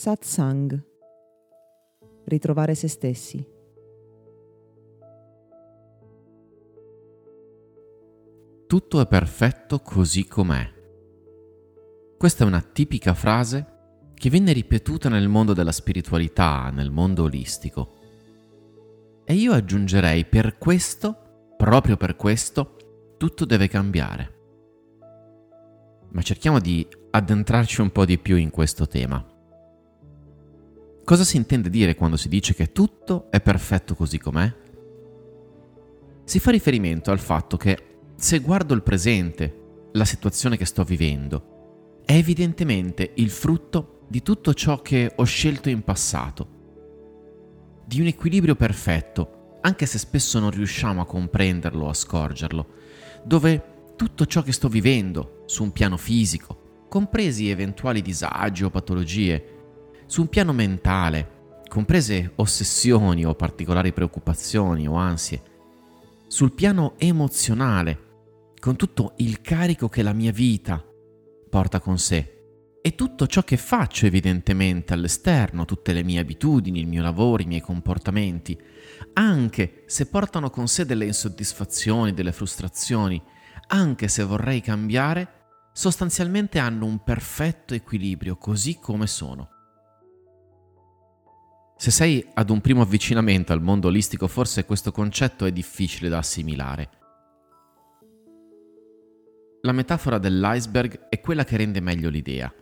Satsang. Ritrovare se stessi. Tutto è perfetto così com'è. Questa è una tipica frase che venne ripetuta nel mondo della spiritualità, nel mondo olistico. E io aggiungerei per questo, proprio per questo, tutto deve cambiare. Ma cerchiamo di addentrarci un po' di più in questo tema. Cosa si intende dire quando si dice che tutto è perfetto così com'è? Si fa riferimento al fatto che se guardo il presente, la situazione che sto vivendo, è evidentemente il frutto di tutto ciò che ho scelto in passato, di un equilibrio perfetto, anche se spesso non riusciamo a comprenderlo o a scorgerlo, dove tutto ciò che sto vivendo su un piano fisico, compresi eventuali disagi o patologie, su un piano mentale, comprese ossessioni o particolari preoccupazioni o ansie, sul piano emozionale, con tutto il carico che la mia vita porta con sé e tutto ciò che faccio evidentemente all'esterno, tutte le mie abitudini, il mio lavoro, i miei comportamenti, anche se portano con sé delle insoddisfazioni, delle frustrazioni, anche se vorrei cambiare, sostanzialmente hanno un perfetto equilibrio così come sono. Se sei ad un primo avvicinamento al mondo olistico, forse questo concetto è difficile da assimilare. La metafora dell'iceberg è quella che rende meglio l'idea.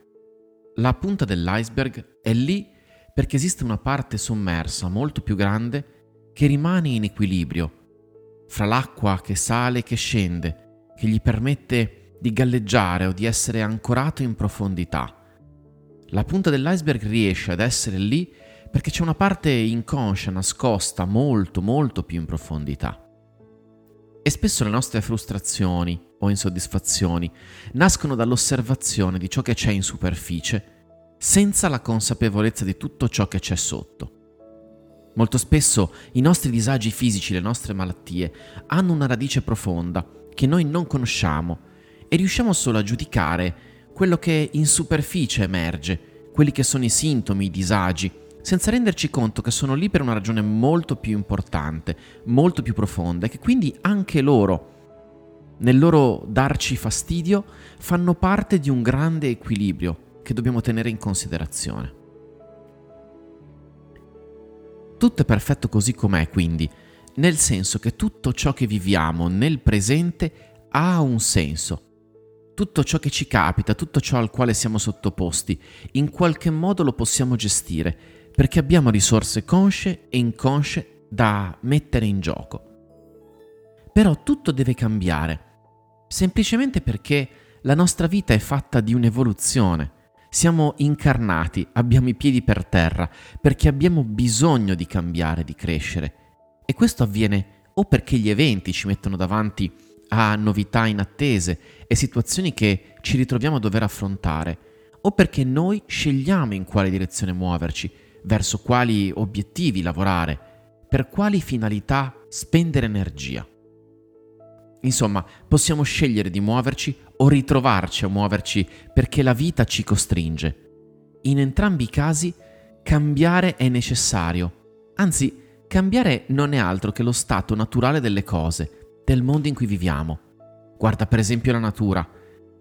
La punta dell'iceberg è lì perché esiste una parte sommersa molto più grande che rimane in equilibrio fra l'acqua che sale e che scende, che gli permette di galleggiare o di essere ancorato in profondità. La punta dell'iceberg riesce ad essere lì perché c'è una parte inconscia, nascosta, molto, molto più in profondità. E spesso le nostre frustrazioni o insoddisfazioni nascono dall'osservazione di ciò che c'è in superficie, senza la consapevolezza di tutto ciò che c'è sotto. Molto spesso i nostri disagi fisici, le nostre malattie, hanno una radice profonda che noi non conosciamo e riusciamo solo a giudicare quello che in superficie emerge, quelli che sono i sintomi, i disagi, senza renderci conto che sono lì per una ragione molto più importante, molto più profonda e che quindi anche loro, nel loro darci fastidio, fanno parte di un grande equilibrio che dobbiamo tenere in considerazione. Tutto è perfetto così com'è, quindi, nel senso che tutto ciò che viviamo nel presente ha un senso. Tutto ciò che ci capita, tutto ciò al quale siamo sottoposti, in qualche modo lo possiamo gestire perché abbiamo risorse consce e inconsce da mettere in gioco. Però tutto deve cambiare, semplicemente perché la nostra vita è fatta di un'evoluzione. Siamo incarnati, abbiamo i piedi per terra, perché abbiamo bisogno di cambiare, di crescere. E questo avviene o perché gli eventi ci mettono davanti a novità inattese e situazioni che ci ritroviamo a dover affrontare, o perché noi scegliamo in quale direzione muoverci verso quali obiettivi lavorare, per quali finalità spendere energia. Insomma, possiamo scegliere di muoverci o ritrovarci a muoverci perché la vita ci costringe. In entrambi i casi cambiare è necessario, anzi cambiare non è altro che lo stato naturale delle cose, del mondo in cui viviamo. Guarda per esempio la natura,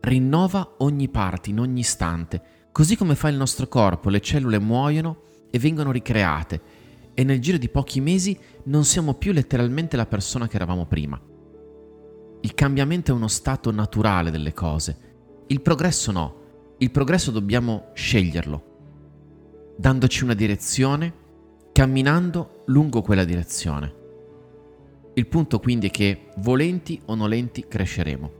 rinnova ogni parte in ogni istante, così come fa il nostro corpo, le cellule muoiono e vengono ricreate e nel giro di pochi mesi non siamo più letteralmente la persona che eravamo prima. Il cambiamento è uno stato naturale delle cose, il progresso no, il progresso dobbiamo sceglierlo, dandoci una direzione, camminando lungo quella direzione. Il punto quindi è che, volenti o nolenti, cresceremo.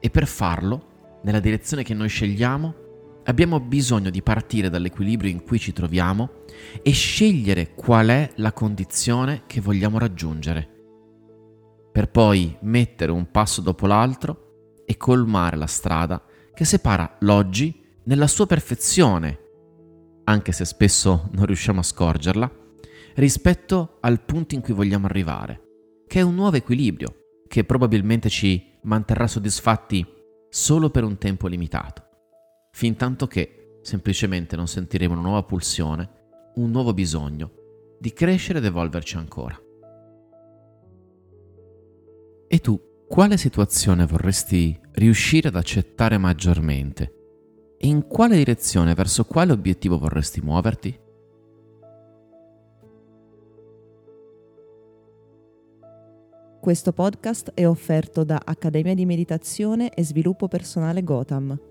E per farlo, nella direzione che noi scegliamo, Abbiamo bisogno di partire dall'equilibrio in cui ci troviamo e scegliere qual è la condizione che vogliamo raggiungere, per poi mettere un passo dopo l'altro e colmare la strada che separa l'oggi nella sua perfezione, anche se spesso non riusciamo a scorgerla, rispetto al punto in cui vogliamo arrivare, che è un nuovo equilibrio che probabilmente ci manterrà soddisfatti solo per un tempo limitato fin tanto che semplicemente non sentiremo una nuova pulsione, un nuovo bisogno di crescere ed evolverci ancora. E tu, quale situazione vorresti riuscire ad accettare maggiormente? E in quale direzione, verso quale obiettivo vorresti muoverti? Questo podcast è offerto da Accademia di Meditazione e Sviluppo Personale Gotham